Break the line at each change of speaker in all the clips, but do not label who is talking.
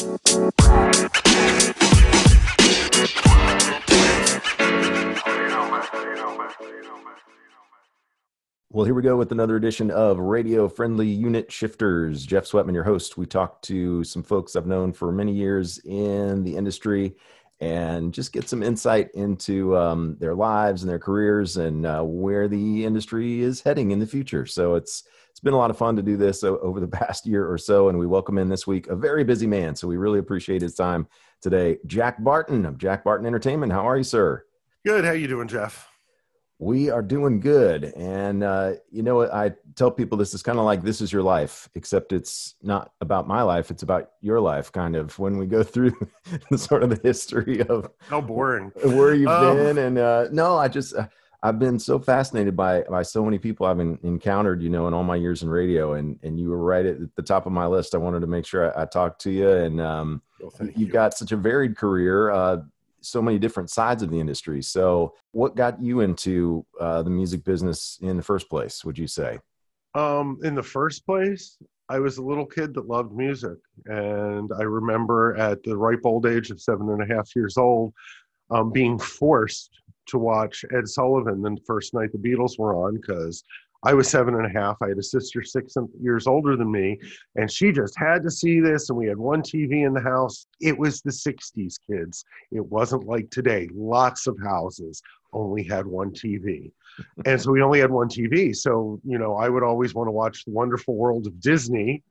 Well, here we go with another edition of Radio Friendly Unit Shifters. Jeff Sweatman, your host. We talked to some folks I've known for many years in the industry and just get some insight into um, their lives and their careers and uh, where the industry is heading in the future. So it's it's been a lot of fun to do this over the past year or so, and we welcome in this week a very busy man. So we really appreciate his time today, Jack Barton of Jack Barton Entertainment. How are you, sir?
Good. How you doing, Jeff?
We are doing good. And, uh, you know, I tell people this is kind of like this is your life, except it's not about my life. It's about your life, kind of, when we go through the sort of the history of
how boring
where you've um, been. And uh, no, I just, uh, I've been so fascinated by, by so many people I've been, encountered, you know, in all my years in radio. And, and you were right at the top of my list. I wanted to make sure I, I talked to you. And um, well, you've you. got such a varied career. Uh, so many different sides of the industry. So, what got you into uh, the music business in the first place? Would you say?
Um, in the first place, I was a little kid that loved music, and I remember at the ripe old age of seven and a half years old, um, being forced to watch Ed Sullivan the first night the Beatles were on because I was seven and a half. I had a sister six years older than me, and she just had to see this. And we had one TV in the house. It was the 60s, kids. It wasn't like today. Lots of houses only had one TV. and so we only had one TV. So, you know, I would always want to watch The Wonderful World of Disney.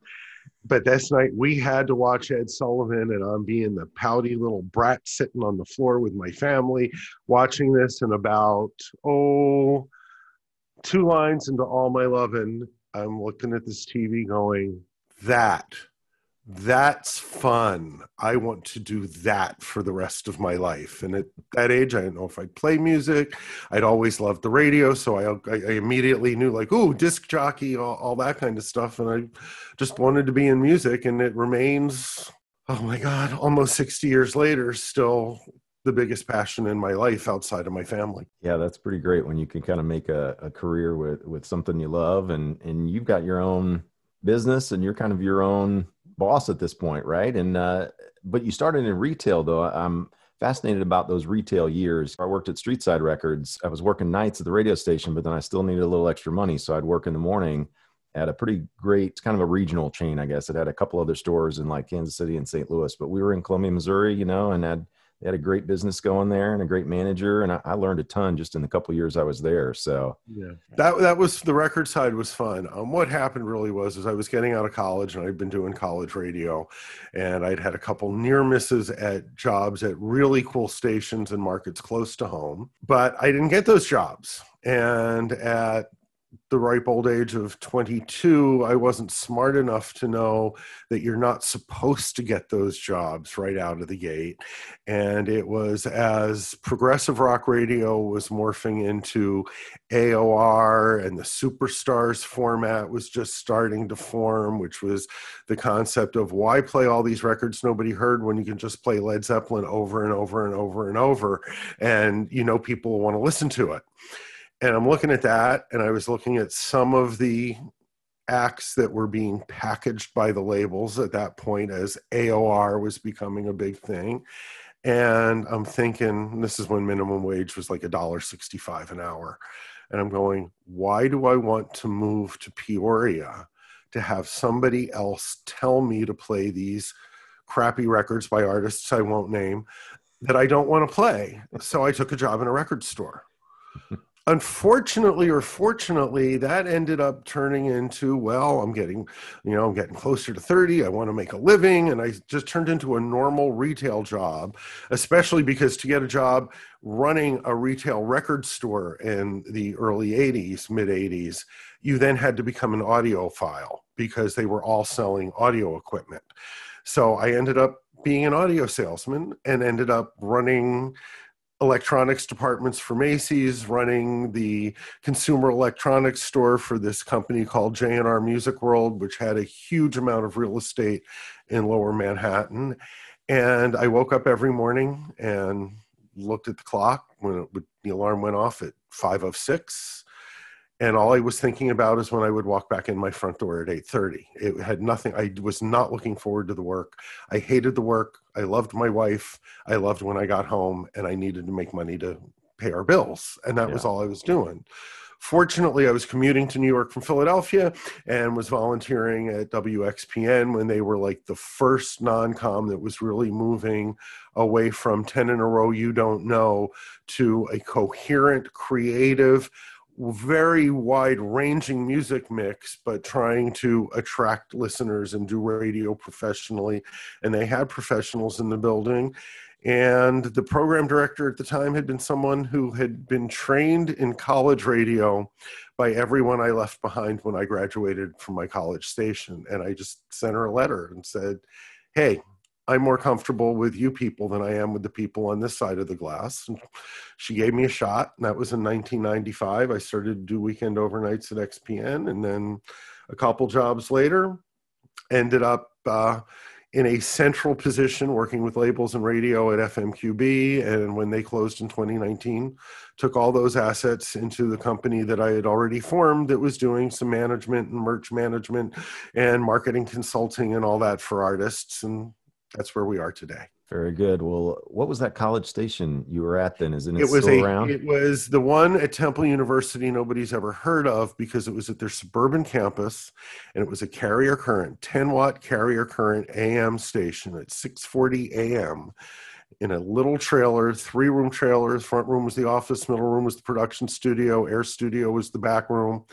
But this night we had to watch Ed Sullivan, and I'm being the pouty little brat sitting on the floor with my family watching this. And about, oh, two lines into all my loving, I'm looking at this TV going, that, that's fun. I want to do that for the rest of my life. And at that age, I didn't know if I'd play music. I'd always loved the radio. So I, I immediately knew, like, oh, disc jockey, all, all that kind of stuff. And I just wanted to be in music. And it remains, oh my God, almost 60 years later, still the biggest passion in my life outside of my family.
Yeah, that's pretty great when you can kind of make a, a career with with something you love and and you've got your own business and you're kind of your own boss at this point, right? And uh but you started in retail though. I'm fascinated about those retail years. I worked at Streetside Records. I was working nights at the radio station, but then I still needed a little extra money, so I'd work in the morning at a pretty great kind of a regional chain, I guess. It had a couple other stores in like Kansas City and St. Louis, but we were in Columbia, Missouri, you know, and had they had a great business going there and a great manager and I, I learned a ton just in the couple years I was there so.
Yeah. That that was the record side was fun. Um, what happened really was is I was getting out of college and I'd been doing college radio and I'd had a couple near misses at jobs at really cool stations and markets close to home but I didn't get those jobs. And at the ripe old age of 22, I wasn't smart enough to know that you're not supposed to get those jobs right out of the gate. And it was as progressive rock radio was morphing into AOR and the superstars format was just starting to form, which was the concept of why play all these records nobody heard when you can just play Led Zeppelin over and over and over and over. And you know, people want to listen to it and I'm looking at that, and I was looking at some of the acts that were being packaged by the labels at that point as AOR was becoming a big thing. And I'm thinking, this is when minimum wage was like a dollar sixty-five an hour. And I'm going, why do I want to move to Peoria to have somebody else tell me to play these crappy records by artists I won't name that I don't want to play? So I took a job in a record store. Unfortunately or fortunately that ended up turning into well i'm getting you know i'm getting closer to 30 i want to make a living and i just turned into a normal retail job especially because to get a job running a retail record store in the early 80s mid 80s you then had to become an audiophile because they were all selling audio equipment. So i ended up being an audio salesman and ended up running electronics departments for Macy's, running the consumer electronics store for this company called J&R Music World, which had a huge amount of real estate in lower Manhattan. And I woke up every morning and looked at the clock when it, the alarm went off at 506 and all I was thinking about is when I would walk back in my front door at 8:30. It had nothing I was not looking forward to the work. I hated the work. I loved my wife. I loved when I got home and I needed to make money to pay our bills and that yeah. was all I was doing. Fortunately, I was commuting to New York from Philadelphia and was volunteering at WXPN when they were like the first non com that was really moving away from 10 in a row you don't know to a coherent, creative, very wide ranging music mix, but trying to attract listeners and do radio professionally. And they had professionals in the building. And the program director at the time had been someone who had been trained in college radio by everyone I left behind when I graduated from my college station. And I just sent her a letter and said, Hey, I'm more comfortable with you people than I am with the people on this side of the glass. And she gave me a shot, and that was in 1995. I started to do weekend overnights at XPN, and then a couple jobs later, ended up uh, in a central position working with labels and radio at FMQB. And when they closed in 2019, took all those assets into the company that I had already formed that was doing some management and merch management and marketing consulting and all that for artists. And that's where we are today.
Very good. Well, what was that college station you were at then? Isn't it, it was still a, around?
It was the one at Temple University nobody's ever heard of because it was at their suburban campus and it was a carrier current, 10 watt carrier current AM station at 640 AM in a little trailer, three room trailers. Front room was the office, middle room was the production studio, air studio was the back room,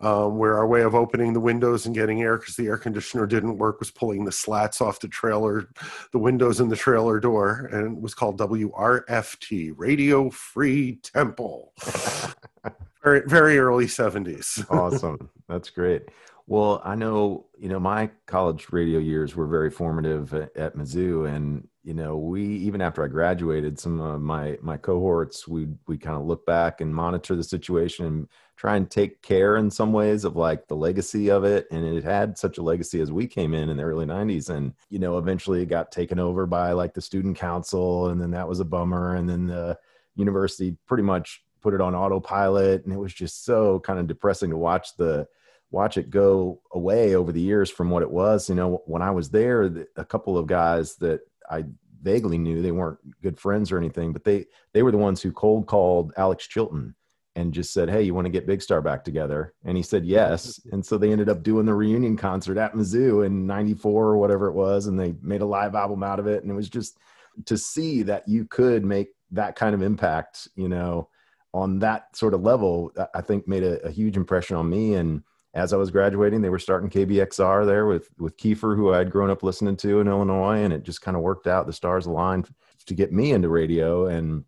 um, where our way of opening the windows and getting air because the air conditioner didn't work was pulling the slats off the trailer, the windows in the trailer door, and it was called WRFT, Radio Free Temple. very, very early 70s.
awesome. That's great. Well, I know, you know, my college radio years were very formative at, at Mizzou and you know we even after i graduated some of my my cohorts we we kind of look back and monitor the situation and try and take care in some ways of like the legacy of it and it had such a legacy as we came in in the early 90s and you know eventually it got taken over by like the student council and then that was a bummer and then the university pretty much put it on autopilot and it was just so kind of depressing to watch the watch it go away over the years from what it was you know when i was there a couple of guys that I vaguely knew they weren't good friends or anything, but they they were the ones who cold called Alex Chilton and just said, "Hey, you want to get Big Star back together?" And he said yes. And so they ended up doing the reunion concert at Mizzou in '94 or whatever it was, and they made a live album out of it. And it was just to see that you could make that kind of impact, you know, on that sort of level. I think made a, a huge impression on me and as I was graduating, they were starting KBXR there with with Kiefer, who I had grown up listening to in Illinois, and it just kind of worked out. The stars aligned to get me into radio, and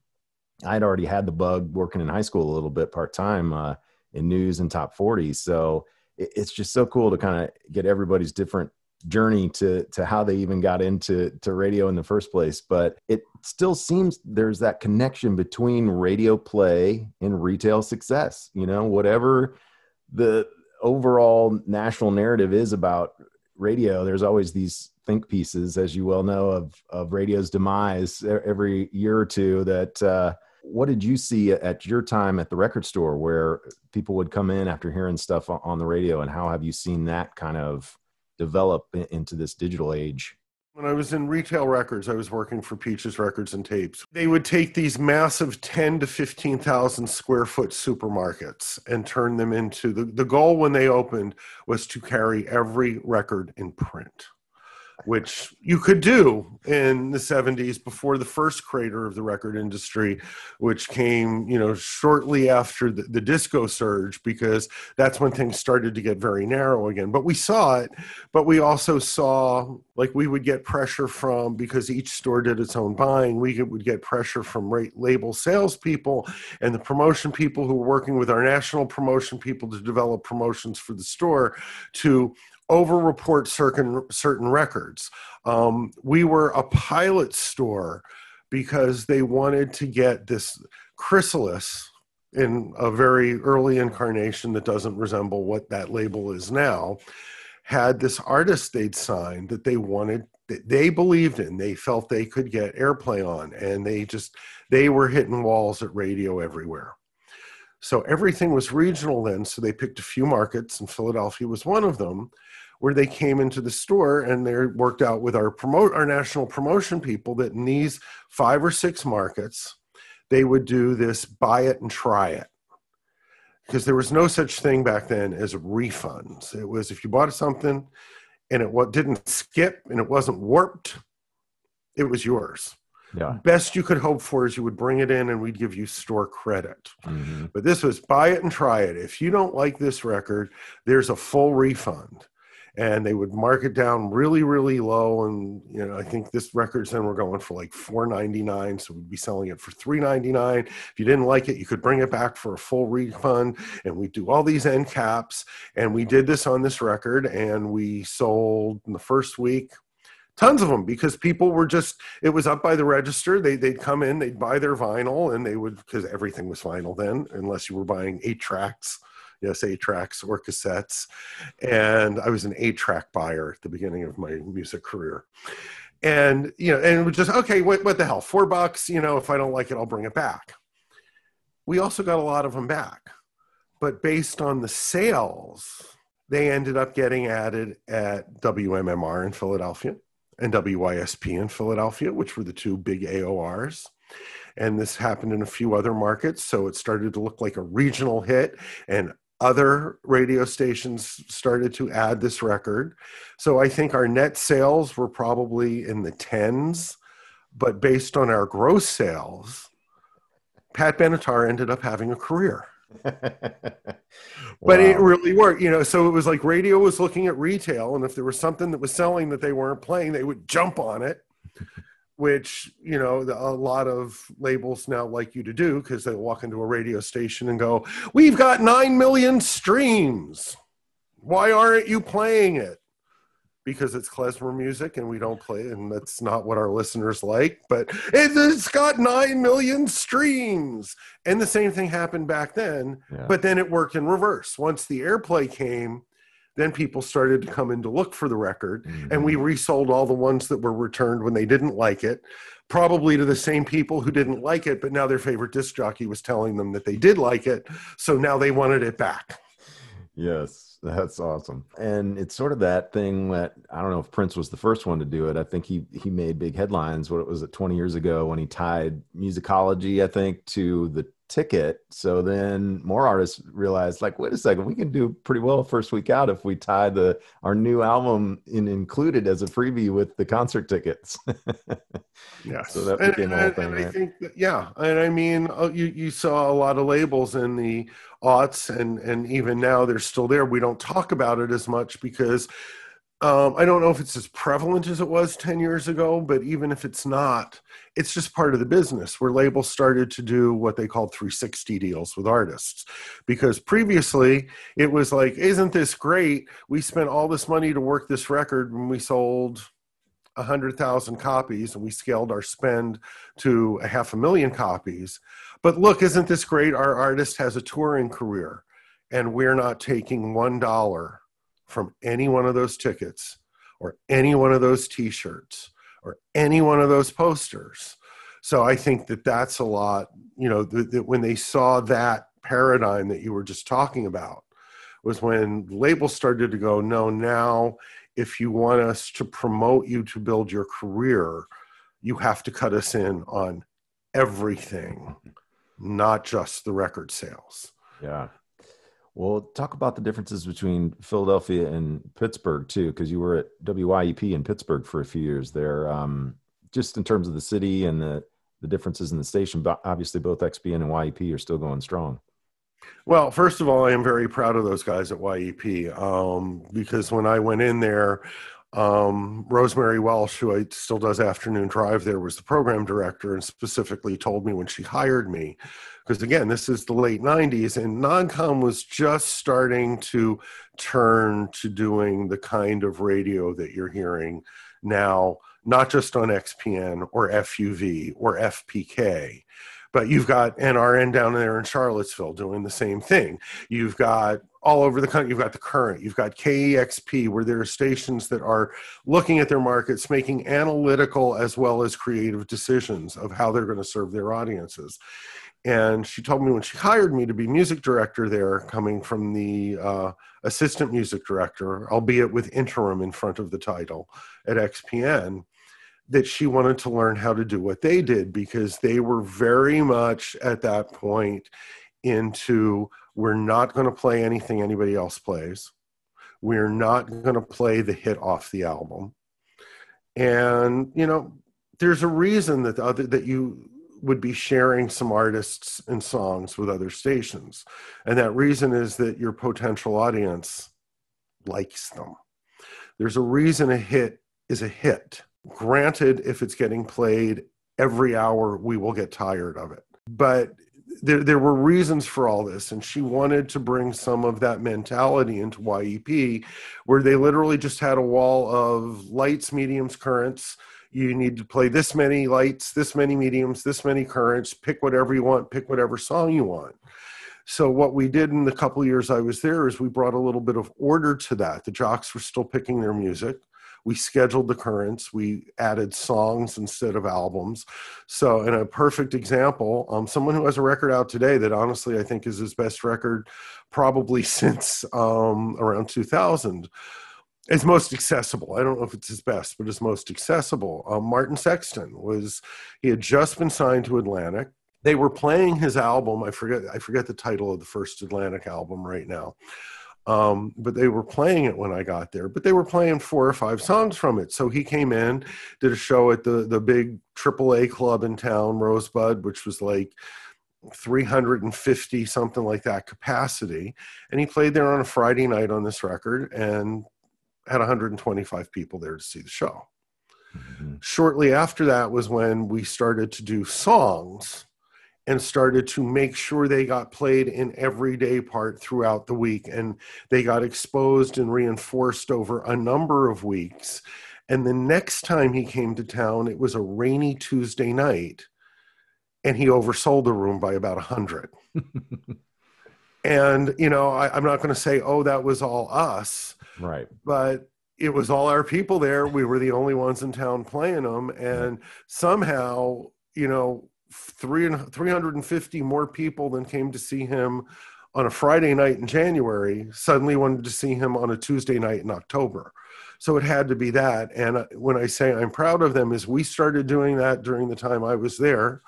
I'd already had the bug working in high school a little bit part time uh, in news and top 40. So it, it's just so cool to kind of get everybody's different journey to to how they even got into to radio in the first place but it still seems there's that connection between radio play and retail success you know whatever the overall national narrative is about radio, there's always these think pieces, as you well know, of of radio's demise every year or two. That uh, what did you see at your time at the record store, where people would come in after hearing stuff on the radio, and how have you seen that kind of develop into this digital age?
When I was in retail records, I was working for Peaches Records and Tapes. They would take these massive 10 to 15,000 square foot supermarkets and turn them into the, the goal when they opened was to carry every record in print which you could do in the 70s before the first crater of the record industry which came you know shortly after the, the, disco surge because that's when things started to get very narrow again. But we saw it but we also saw like we would get pressure from because each store did its own buying we would get pressure from rate label salespeople and the promotion people who were working with our national promotion people to develop promotions for the store to over-report certain certain records. Um, we were a pilot store because they wanted to get this chrysalis in a very early incarnation that doesn't resemble what that label is now had this artist they'd signed that they wanted that they believed in they felt they could get airplay on and they just they were hitting walls at radio everywhere So everything was regional then. So they picked a few markets, and Philadelphia was one of them, where they came into the store and they worked out with our promote our national promotion people that in these five or six markets, they would do this buy it and try it. Because there was no such thing back then as refunds. It was if you bought something and it what didn't skip and it wasn't warped, it was yours.
Yeah.
Best you could hope for is you would bring it in and we'd give you store credit.
Mhm.
But this was buy it and try it. If you don't like this record, there's a full refund. And they would mark it down really, really low. And you know, I think this records then were going for like four ninety nine. So we'd be selling it for three ninety nine. If you didn't like it, you could bring it back for a full refund. And we'd do all these end caps. And we did this on this record, and we sold in the first week tons of them because people were just it was up by the register they, they'd come in they'd buy their vinyl and they would because everything was vinyl then unless you were buying eight tracks yes eight tracks or cassettes and i was an eight track buyer at the beginning of my music career and you know and it was just okay what, what the hell four bucks you know if i don't like it i'll bring it back we also got a lot of them back but based on the sales they ended up getting added at wmmr in philadelphia and WYSP in Philadelphia, which were the two big AORs. And this happened in a few other markets. So it started to look like a regional hit, and other radio stations started to add this record. So I think our net sales were probably in the tens, but based on our gross sales, Pat Benatar ended up having a career. But it really worked you know so it was like radio was looking at retail and if there was something that was selling that they weren't playing they would jump on it which you know the, a lot of labels now like you to do because they walk into a radio station and go we've got 9 million streams why aren't you playing it because it's klezmer music and we don't play it and that's not what our listeners like but it, it's got 9 million streams and the same thing happened back then
Yeah.
but then it worked in reverse. Once the airplay came, then people started to come in to look for the record, and we mm-hmm. resold all the ones that were returned when they didn't like it, probably to the same people who didn't like it, but now their favorite disc jockey was telling them that they did like it, so now they wanted it back.
Yes, that's awesome. And it's sort of that thing that I don't know if Prince was the first one to do it. I think he he made big headlines. What it was it, 20 years ago when he tied musicology, I think, to the ticket. So then more artists realized, like, wait a second, we can do pretty well first week out if we tie the our new album in included as a freebie with the concert tickets.
yeah.
So that
and,
became a whole
and-
thing,
and I think that, yeah, and I mean, uh, you you saw a lot of labels in the aughts, and and even now they're still there. We don't talk about it as much because um, I don't know if it's as prevalent as it was ten years ago, but even if it's not, it's just part of the business where labels started to do what they called 360 deals with artists because previously it was like isn't this great we spent all this money to work this record when we sold 100,000 copies and we scaled our spend to a half a million copies. But look, isn't this great? Our artist has a touring career and we're not taking $1 from any one of those tickets or any one of those t shirts or any one of those posters. So I think that that's a lot, you know, that, that when they saw that paradigm that you were just talking about was when labels started to go, no, now if you want us to promote you to build your career, you have to cut us in on everything, not just the record sales.
Yeah. Well, talk about the differences between Philadelphia and Pittsburgh too, because you were at WYEP in Pittsburgh for a few years there. Um, just in terms of the city and the the differences in the station, but obviously both XPN and YEP are still going strong.
Well, first of all, I am very proud of those guys at YEP um, because when I went in there, um, Rosemary Welsh, who I still does afternoon drive there, was the program director and specifically told me when she hired me, because again, this is the late 90s and Noncom was just starting to turn to doing the kind of radio that you're hearing now, not just on XPN or FUV or FPK but you've got NRN down there in Charlottesville doing the same thing. You've got all over the country, you've got the current, you've got KEXP, where there are stations that are looking at their markets, making analytical as well as creative decisions of how they're going to serve their audiences. And she told me when she hired me to be music director there, coming from the uh, assistant music director, albeit with interim in front of the title at XPN, that she wanted to learn how to do what they did because they were very much at that point into we're not going to play anything anybody else plays. We're not going to play the hit off the album. And, you know, there's a reason that the other that you would be sharing some artists and songs with other stations. And that reason is that your potential audience likes them. There's a reason a hit is a hit. Granted, if it's getting played every hour, we will get tired of it. But there, there were reasons for all this, and she wanted to bring some of that mentality into YEP, where they literally just had a wall of lights, mediums, currents, you need to play this many lights, this many mediums, this many currents, pick whatever you want, pick whatever song you want. So what we did in the couple years I was there is we brought a little bit of order to that. The jocks were still picking their music. We scheduled the currents. We added songs instead of albums. So, in a perfect example, um, someone who has a record out today that honestly I think is his best record probably since um, around 2000 it's most accessible. I don't know if it's his best, but it's most accessible. Um, Martin Sexton was he had just been signed to Atlantic. They were playing his album. I forget I forget the title of the first Atlantic album right now. Um, but they were playing it when I got there. But they were playing four or five songs from it. So he came in, did a show at the the big AAA club in town, Rosebud, which was like 350 something like that capacity and he played there on a friday night on this record and had 125 people there to see the show. Mm-hmm. Shortly after that was when we started to do songs and started to make sure they got played in every day part throughout the week and they got exposed and reinforced over a number of weeks. And the next time he came to town, it was a rainy Tuesday night and he oversold the room by about a hundred. and you know, I, I'm not going to say, oh, that was all us
Right.
But it was all our people there. We were the only ones in town playing them. And somehow, you know, three and 350 more people than came to see him on a Friday night in January suddenly wanted to see him on a Tuesday night in October. So it had to be that. And uh, when I say I'm proud of them, is we started doing that during the time I was there.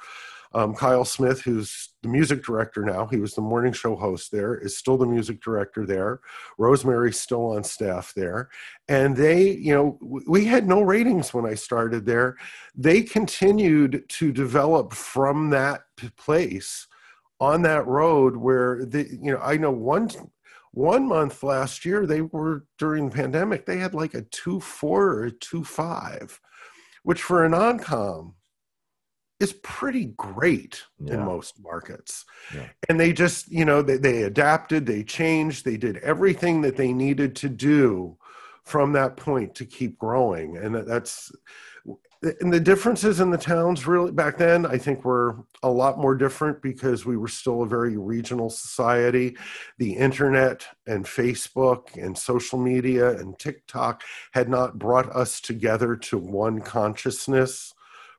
Um, Kyle Smith, who's the music director now, he was the morning show host there, is still the music director there. Rosemary's still on staff there. And they, you know, we had no ratings when I started there. They continued to develop from that place on that road where the, you know, I know one one month last year they were during the pandemic they had like a two four or a two five which for a non-com is pretty great yeah. in most markets. Yeah. And they just, you know, they, they adapted, they changed, they did everything that they needed to do from that point to keep growing. And that's, and the differences in the towns really back then, I think were a lot more different because we were still a very regional society. The internet and Facebook and social media and TikTok had not brought us together to one consciousness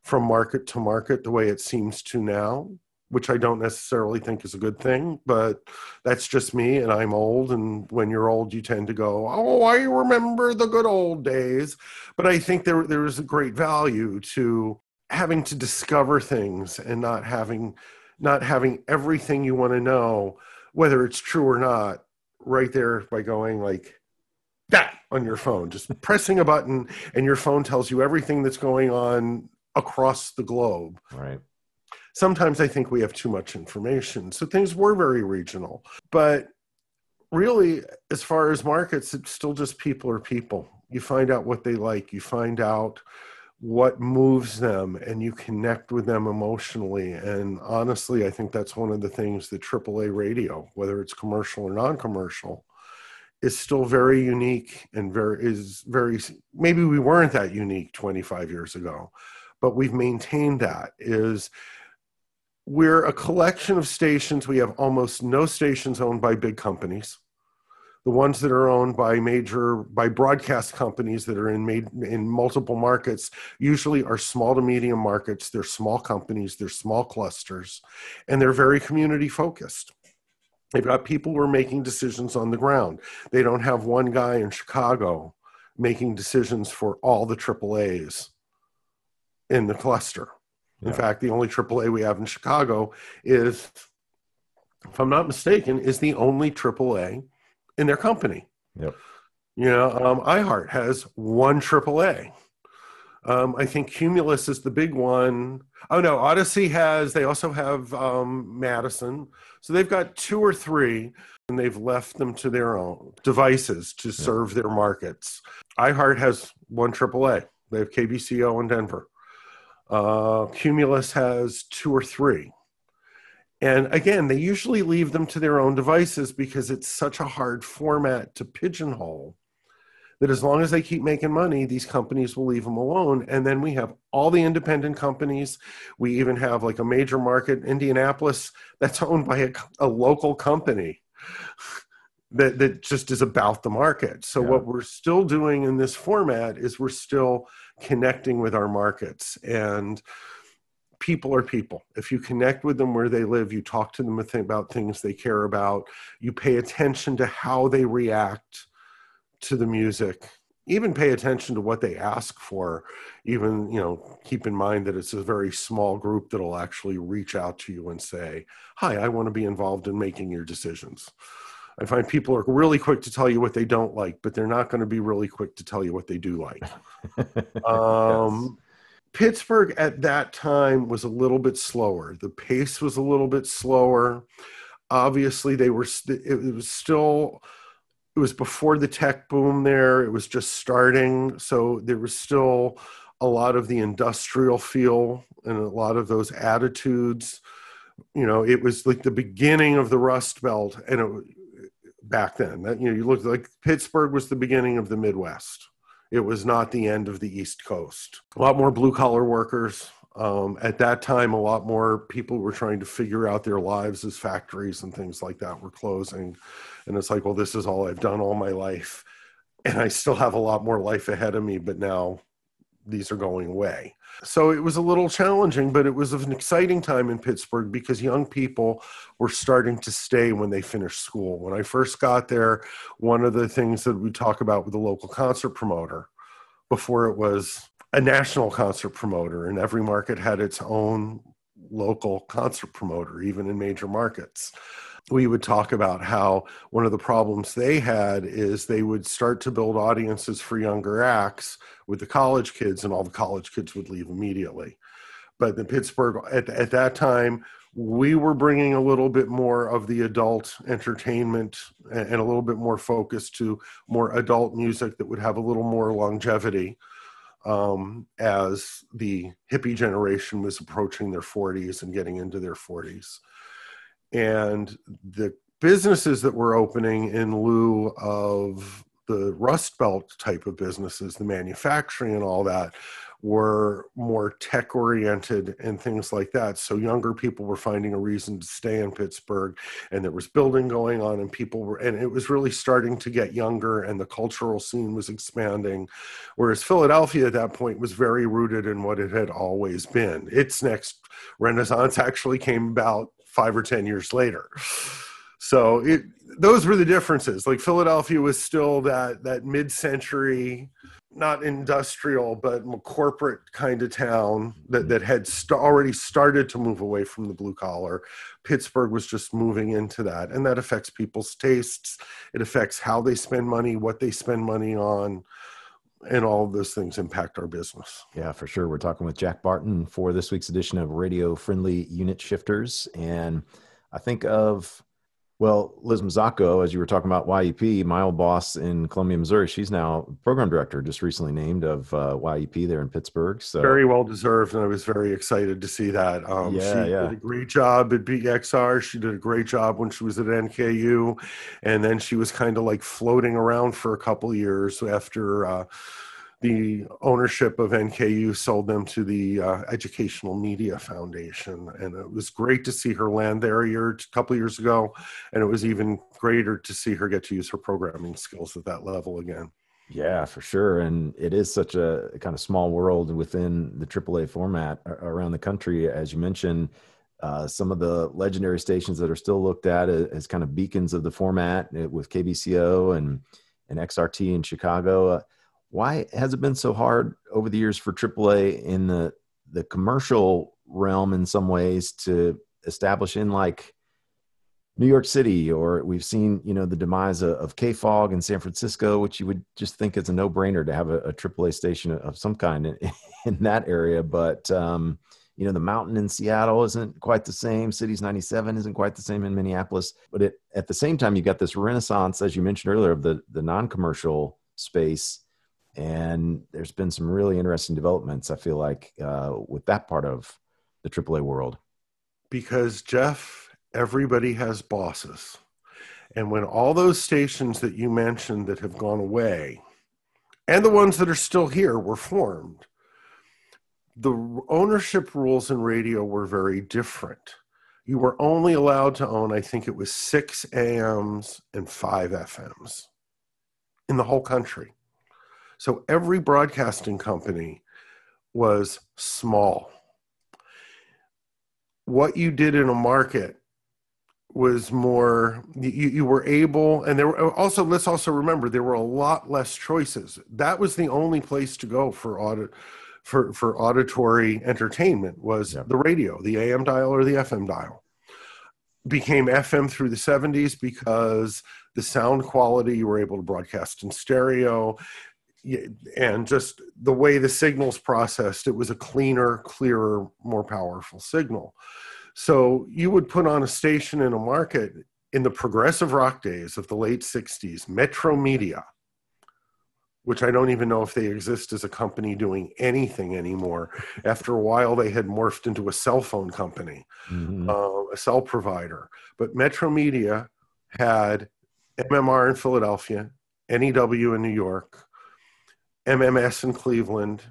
from market to market the way it seems to now, which I don't necessarily think is a good thing, but that's just me and I'm old. And when you're old, you tend to go, Oh, I remember the good old days. But I think there, there is a great value to having to discover things and not having not having everything you want to know, whether it's true or not, right there by going like that on your phone, just pressing a button and your phone tells you everything that's going on across the globe.
Right.
Sometimes I think we have too much information. So things were very regional. But really, as far as markets, it's still just people are people. You find out what they like, you find out what moves them, and you connect with them emotionally. And honestly, I think that's one of the things that AAA radio, whether it's commercial or non commercial, is still very unique and very is very maybe we weren't that unique 25 years ago but we've maintained that is we're a collection of stations. We have almost no stations owned by big companies. The ones that are owned by major by broadcast companies that are in made in multiple markets usually are small to medium markets. They're small companies. They're small clusters and they're very community focused. They've got people who are making decisions on the ground. They don't have one guy in chicago making decisions for all the AAAs in the cluster in yeah. fact the only AAA we have in chicago is if i'm not mistaken is the only AAA in their company.
Yep.
You know, um, iHeart has one AAA. Um, I think Cumulus is the big one. Oh no, Audacy has. They also have um, Madison. So they've got two or three, and they've left them to their own devices to serve their markets. iHeart has one AAA. They have KBCO in Denver. Uh, Cumulus has two or three. And again, they usually leave them to their own devices because it's such a hard format to pigeonhole that as long as they keep making money, these companies will leave them alone. And then we have all the independent companies. We even have like a major market, Indianapolis, that's owned by a, a local company that, that just is about the market. So, yeah. what we're still doing in this format is we're still connecting with our markets. And people are people. If you connect with them where they live, you talk to them about things they care about, you pay attention to how they react to the music, even pay attention to what they ask for. Even, you know, keep in mind that it's a very small group that'll actually reach out to you and say, Hi, I want to be involved in making your decisions. I find people are really quick to tell you what they don't like, but they're not going to be really quick to tell you what they do like. um, yes Pittsburgh at that time was a little bit slower. The pace was a little bit slower. Obviously, they were. it was still. It was before the tech boom. There, it was just starting, so there was still a lot of the industrial feel and a lot of those attitudes. You know, it was like the beginning of the Rust Belt, and it, back then, that you know, you looked like Pittsburgh was the beginning of the Midwest it was not the end of the East Coast. A lot more blue collar workers. Um, at that time, a lot more people were trying to figure out their lives as factories and things like that were closing. And it's like, well, this is all I've done all my life. And I still have a lot more life ahead of me, but now these are going away. So it was a little challenging, but it was an exciting time in Pittsburgh because young people were starting to stay when they finished school. When I first got there, one of the things that we talk about with the local concert promoter before it was a national concert promoter, and every market had its own local concert promoter, even in major markets we would talk about how one of the problems they had is they would start to build audiences for younger acts with the college kids, and all the college kids would leave immediately. But in Pittsburgh, at, at that time, we were bringing a little bit more of the adult entertainment and, a little bit more focus to more adult music that would have a little more longevity um, as the hippie generation was approaching their 40s and getting into their 40s and the businesses that were opening in lieu of the rust belt type of businesses the manufacturing and all that were more tech oriented and things like that. So younger people were finding a reason to stay in pittsburgh and there was building going on and people were and it was really starting to get younger and the cultural scene was expanding. Whereas philadelphia at that point was very rooted in what it had always been. Its next renaissance actually came about five or ten years later. So it those were the differences. Like philadelphia was still that that mid-century not industrial but corporate kind of town that, that had st- already started to move away from the blue collar. Pittsburgh was just moving into that and that affects people's tastes. It affects how they spend money what they spend money on and all of those things impact our business.
Yeah, for sure. We're talking with Jack Barton for this week's edition of Radio Friendly Unit Shifters. And I think of, well, Liz Mazzocco, as you were talking about YEP, my old boss in Columbia, Missouri, she's now program director, just recently named of uh, YEP there in Pittsburgh. So
very well deserved. And I was very excited to see that. Um, yeah, she yeah. did a great job at BXR. She did a great job when she was at NKU. And then she was kind of like floating around for a couple years after, uh, the ownership of NKU sold them to the uh, Educational Media Foundation, and it was great to see her land there a year, a couple years ago, and it was even greater to see her get to use her programming skills at that level again.
Yeah, for sure, and it is such a kind of small world within the AAA format around the country, as you mentioned. Uh, some of the legendary stations that are still looked at as kind of beacons of the format eh, with KBCO and and XRT in Chicago. Uh, why has it been so hard over the years for AAA in the the commercial realm in some ways to establish in like New York City, or we've seen, you know, the demise of, KFOG in San Francisco, which you would just think is a no-brainer to have a, a AAA station of some kind in, in that area. But um, you know, the Mountain in Seattle isn't quite the same. Cities 97 isn't quite the same in Minneapolis. But it, at the same time, you got this renaissance, as you mentioned earlier, of the the non-commercial space and there's been some really interesting developments i feel like uh, with that part of the aaa world.
Because jeff everybody has bosses. And when all those stations that you mentioned that have gone away and the ones that are still here were formed the ownership rules in radio were very different. You were only allowed to own i think it was six ams and five fms in the whole country so every broadcasting company was small. What you did in a market was more you, you were able and there were also let's also remember there were a lot less choices that was the only place to go for audit for for auditory entertainment was yep. the radio the am dial or the fm dial became fm through the 70s because the sound quality you were able to broadcast in stereo and just the way the signals processed, it was a cleaner, clearer, more powerful signal. So you would put on a station in a market in the progressive rock days of the late 60s, Metro Media, which I don't even know if they exist as a company doing anything anymore. After a while, they had morphed into a cell phone company, mm-hmm. uh, a cell provider. But Metro Media had MMR in Philadelphia, NEW in New York, MMS in Cleveland,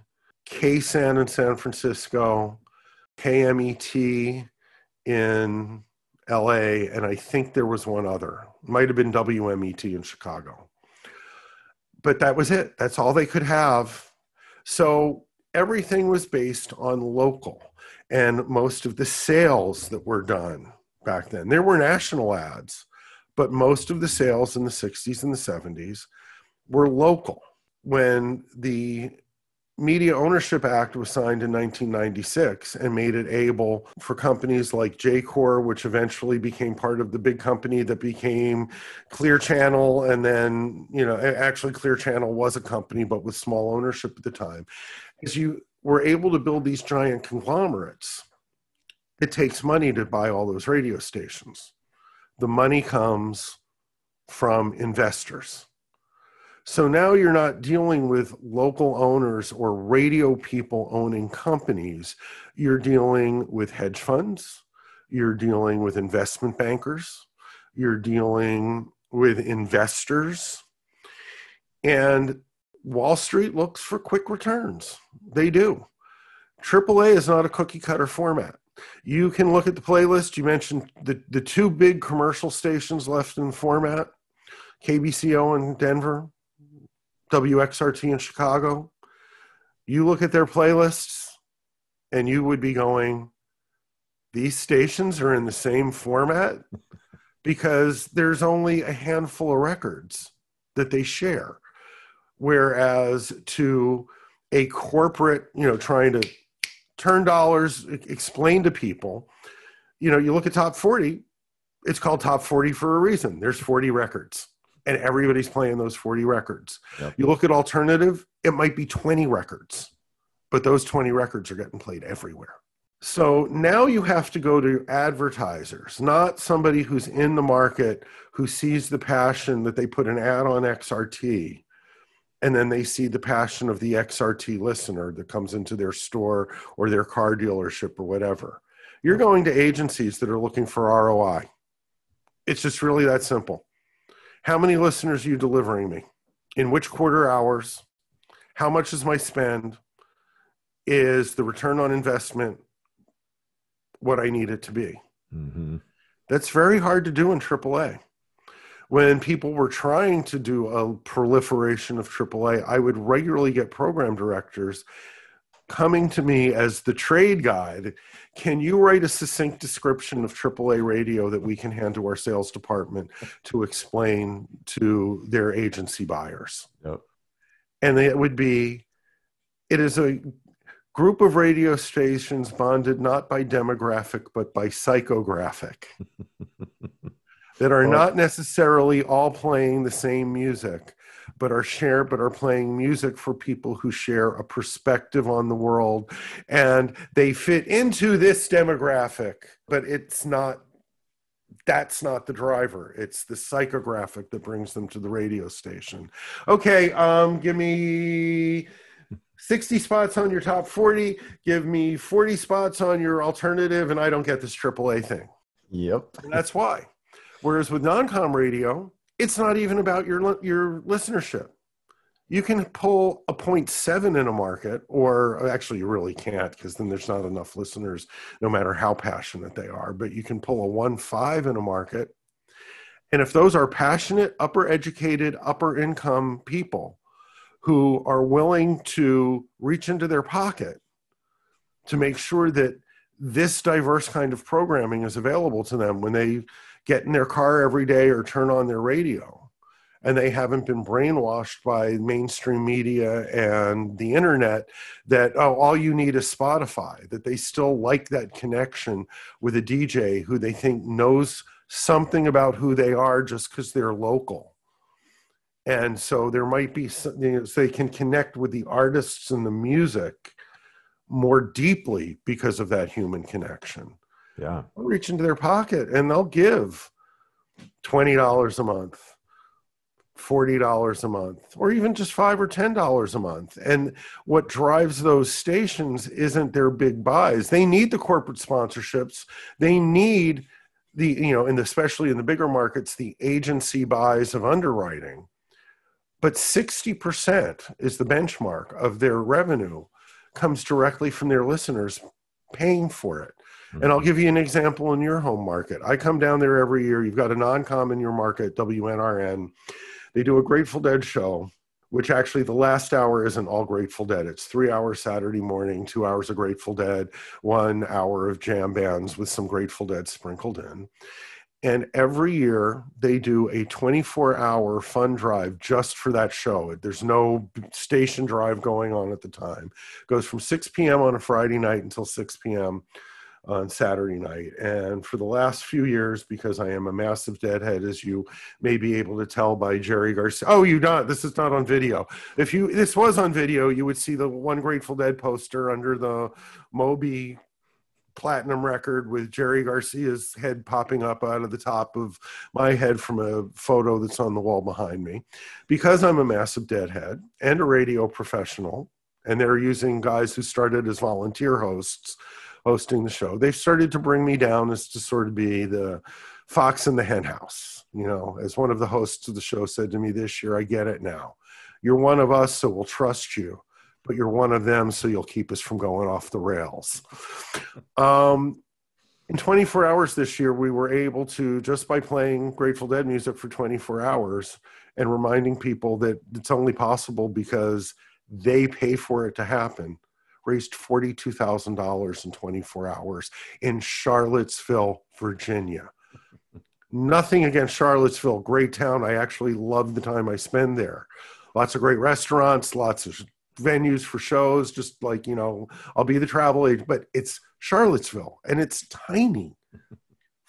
KSAN in San Francisco, KMET in LA, and I think there was one other. Might have been WMET in Chicago. But that was it. That's all they could have. So everything was based on local. And most of the sales that were done back then, there were national ads, but most of the sales in the 60s and the 70s were local when the Media Ownership Act was signed in 1996 and made it able for companies like Jacor, which eventually became part of the big company that became Clear Channel. And then, you know, actually, Clear Channel was a company, but with small ownership at the time. As you were able to build these giant conglomerates, it takes money to buy all those radio stations. The money comes from investors so now you're not dealing with local owners or radio people owning companies. You're dealing with hedge funds. You're dealing with investment bankers. You're dealing with investors. And Wall Street looks for quick returns. They do. AAA is not a cookie cutter format. You can look at the playlist. You mentioned the, the two big commercial stations left in the format KBCO in Denver WXRT in Chicago, you look at their playlists and you would be going, these stations are in the same format because there's only a handful of records that they share. Whereas to a corporate, you know, trying to turn dollars, explain to people, you know, you look at top 40, it's called top 40 for a reason. There's 40 records and everybody's playing those 40 records. Yep. You look at alternative, it might be 20 records, but those 20 records are getting played everywhere. So now you have to go to advertisers, not somebody who's in the market who sees the passion that they put an ad on XRT and then they see the passion of the XRT listener that comes into their store or their car dealership or whatever. You're going to agencies that are looking for ROI. It's just really that simple. How many listeners are you delivering me? In which quarter hours? how much is my spend? Is the return on investment what I need it to be? Mm-hmm. That's very hard to do in AAA. When people were trying to do a proliferation of AAA, I would regularly get program directors coming to me as the trade guide. Can you write a succinct description of AAA radio that we can hand to our sales department to explain to their agency buyers? Yep. And it would be it is a group of radio stations bonded not by demographic but by psychographic that are not necessarily all playing the same music but are share but are playing music for people who share a perspective on the world and they fit into this demographic but it's not that's not the driver it's the psychographic that brings them to the radio station okay um give me 60 spots on your top 40, give me 40 spots on your alternative, and I don't get this AAA thing.
Yep.
And that's why. Whereas with non-com radio, it's not even about your your listenership. You can pull a 0.7 in a market, or actually you really can't because then there's not enough listeners, no matter how passionate they are. But you can pull a 1.5 in a market. And if those are passionate, upper educated, upper income people, who are willing to reach into their pocket to make sure that this diverse kind of programming is available to them when they get in their car every day or turn on their radio. And they haven't been brainwashed by mainstream media and the internet that oh all you need is spotify that they still like that connection with a dj who they think knows something about who they are just because they're local. And so there might be you know, so they can connect with the artists and the music more deeply because of that human connection
yeah.
They'll reach into their pocket and they'll give $20 a month $40 a month or even just 5 or $10 a month. And what drives those stations isn't their big buys. They need the corporate sponsorships. They need the you know and especially in the bigger markets the agency buys of underwriting. But 60% is the benchmark of their revenue comes directly from their listeners paying for it. And I'll give you an example in your home market. I come down there every year. You've got a non-com in your market, WNRN. They do a Grateful Dead show, which actually the last hour isn't all Grateful Dead. It's three hours Saturday morning, two hours of Grateful Dead, one hour of jam bands with some Grateful Dead sprinkled in. And every year they do a 24 hour fun drive just for that show. There's no station drive going on at the time. It goes from 6 p.m. on a Friday night until 6 p.m. on Saturday night. And for the last few years, because I am a massive deadhead, as you may be able to tell by Jerry Garcia. Oh, you not. This is not on video. If you this was on video, you would see the one Grateful Dead poster under the Moby platinum record with Jerry Garcia's head popping up out of the top of my head from a photo that's on the wall behind me. Because I'm a massive deadhead and a radio professional, and they're using guys who started as volunteer hosts hosting the show, they've started to bring me down as to sort of be the fox in the henhouse. You know, as one of the hosts of the show said to me this year, I get it now. You're one of us, so we'll trust you but you're one of them, so you'll keep us from going off the rails. Um, in 24 hours this year, we were able to, just by playing Grateful Dead music for 24 hours and reminding people that it's only possible because they pay for it to happen, raised $42,000 in 24 hours in Charlottesville, Virginia. Nothing against Charlottesville, great town. I actually love the time I spend there. Lots of great restaurants, lots of venues for shows, just like, you know, I'll be the travel agent, but it's Charlottesville and it's tiny.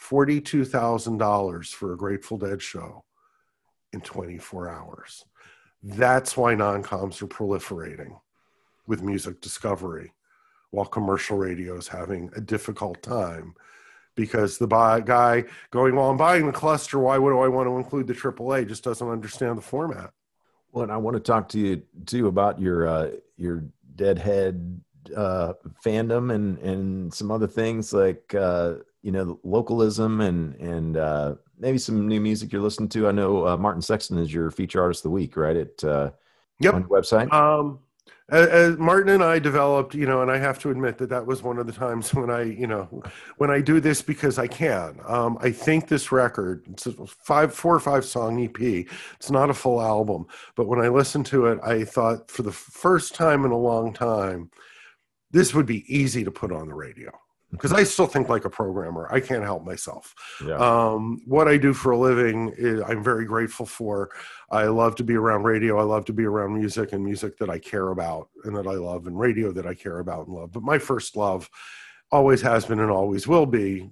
$42,000 for a Grateful Dead show in 24 hours. That's why non coms are proliferating with music discovery while commercial radio is having a difficult time because the buy, guy going, Well, I'm buying the cluster. Why would I want to include the AAA? Just doesn't understand the format.
Well, and I want to talk to you too about your uh, your Deadhead uh, fandom and and some other things like uh, you know localism and and uh, maybe some new music you're listening to. I know uh, Martin Sexton is your feature artist of the week, right? At uh,
yep.
on your website.
Um, as, as Martin and I developed, you know, and I have to admit that that was one of the times when I, you know, when I do this because I can. Um, I think this record, it's a five, four or five song EP. It's not a full album, but when I listened to it, I thought for the first time in a long time, this would be easy to put on the radio because I still think like a programmer. I can't help myself. Yeah. Um, what I do for a living, is, I'm very grateful for. I love to be around radio. I love to be around music and music that I care about and that I love, and radio that I care about and love. But my first love always has been and always will be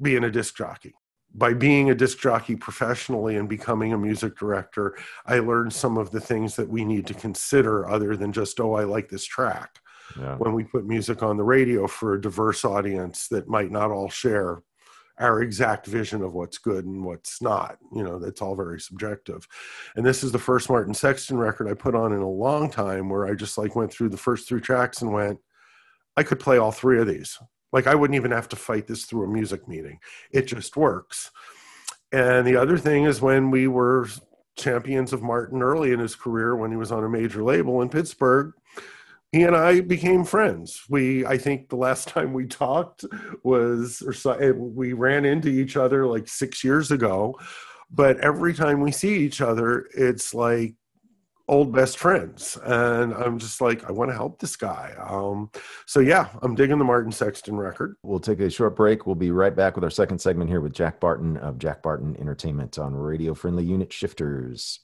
being a disc jockey. By being a disc jockey professionally and becoming a music director, I learned some of the things that we need to consider other than just, oh, I like this track yeah. when we put music on the radio for a diverse audience that might not all share our exact vision of what's good and what's not. You know, that's all very subjective. And this is the first Martin Sexton record I put on in a long time where I just like went through the first three tracks and went, I could play all three of these. Like I wouldn't even have to fight this through a music meeting. It just works. And the other thing is when we were champions of Martin early in his career when he was on a major label in Pittsburgh, he and I became friends. We, I think, the last time we talked was, or so, eh, we ran into each other like six years ago. But every time we see each other, it's like old best friends, and I'm just like, I want to help this guy. Um, so yeah, I'm digging the Martin Sexton record.
We'll take a short break. We'll be right back with our second segment here with Jack Barton of Jack Barton Entertainment on Radio Friendly Unit Shifters.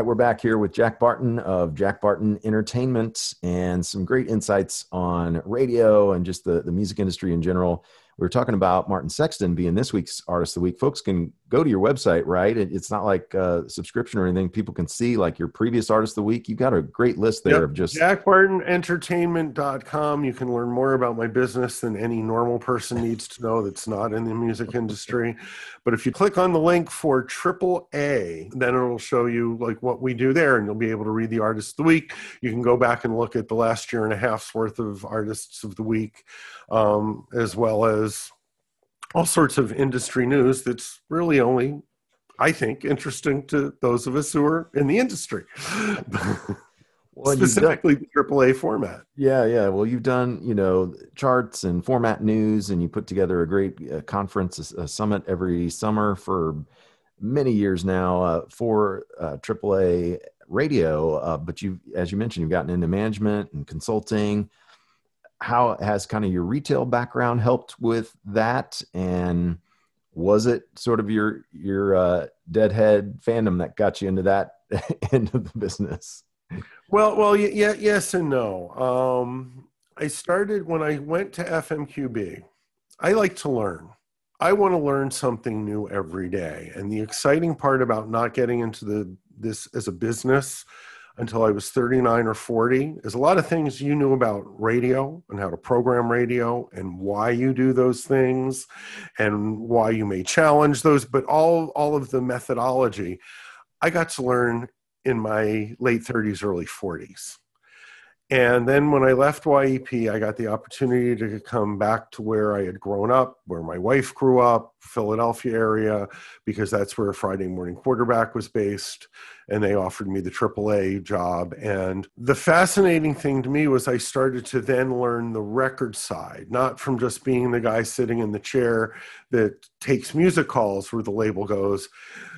We're back here with Jack Barton of Jack Barton Entertainment and some great insights on radio and just the, the music industry in general we were talking about Martin Sexton being this week's Artist of the Week. Folks can go to your website, right? It's not like a subscription or anything. People can see like your previous Artist of the Week. You've got a great list there yep. of just
jackbartonentertainment.com. You can learn more about my business than any normal person needs to know that's not in the music industry. But if you click on the link for Triple A, then it will show you like what we do there, and you'll be able to read the Artist of the Week. You can go back and look at the last year and a half's worth of Artists of the Week, um, as well as all sorts of industry news that's really only, I think, interesting to those of us who are in the industry. well, specifically done, the AAA format.
Yeah, yeah. Well, you've done you know charts and format news, and you put together a great uh, conference, a, a, summit every summer for many years now uh, for uh, AAA radio. Uh, but you, as you mentioned, you've gotten into management and consulting how has kind of your retail background helped with that? And was it sort of your your uh, deadhead fandom that got you into that end of the business?
Well well yeah yes and no. Um, i started when i went to fmqb i like to learn. I want to learn something new every day. And the exciting part about not getting into the this as a business until I was 39 or 40 is a lot of things you knew about radio and how to program radio and why you do those things and why you may challenge those, but all, all of the methodology I got to learn in my late 30s, early 40s. And then when I left XPN, I got the opportunity to come back to where I had grown up, where my wife grew up, Philadelphia area, because that's where Friday Morning Quarterback was based. And they offered me the AAA job. And the fascinating thing to me was I started to then learn the record side, not from just being the guy sitting in the chair that takes music calls where the label goes,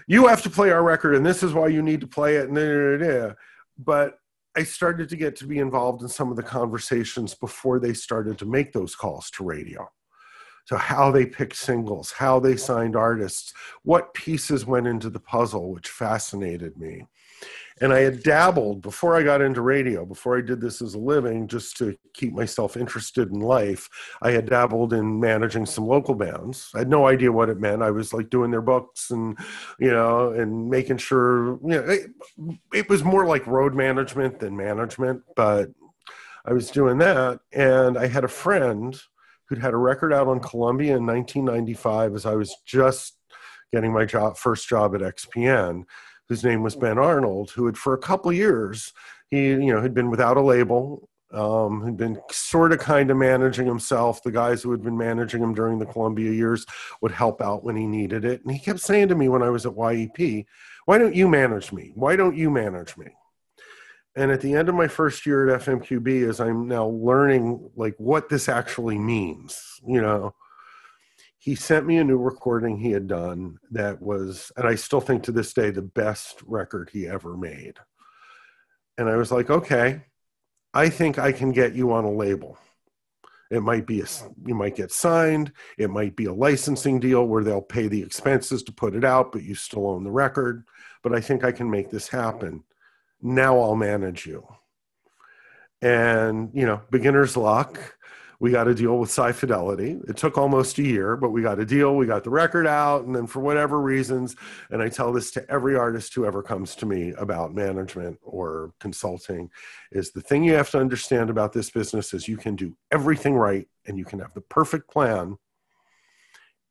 you have to play our record and this is why you need to play it. And da da da, but I started to get to be involved in some of the conversations before they started to make those calls to radio. So, how they picked singles, how they signed artists, what pieces went into the puzzle, which fascinated me and I had dabbled before I got into radio, before I did this as a living, just to keep myself interested in life. I had dabbled in managing some local bands. I had no idea what it meant. I was like doing their books and, you know, and making sure, you know, it, it was more like road management than management, but I was doing that. And I had a friend who'd had a record out on Columbia in 1995 as I was just getting my job, first job at XPN whose name was Ben Arnold, who had for a couple years he you know had been without a label um, who'd been sort of kind of managing himself. The guys who had been managing him during the Columbia years would help out when he needed it. And he kept saying to me when I was at XPN, Why don't you manage me? Why don't you manage me? And at the end of my first year at FMQB, as I'm now learning like what this actually means, you know, he sent me a new recording he had done that was, and I still think to this day, the best record he ever made. And I was like, okay, I think I can get you on a label. It might be a, you might get signed. It might be a licensing deal where they'll pay the expenses to put it out, but you still own the record. But I think I can make this happen. Now I'll manage you. And you know, beginner's luck we got a deal with Sci Fidelity. It took almost a year, but we got a deal. We got the record out, and then for whatever reasons, and I tell this to every artist who ever comes to me about management or consulting, is the thing you have to understand about this business is you can do everything right, and you can have the perfect plan,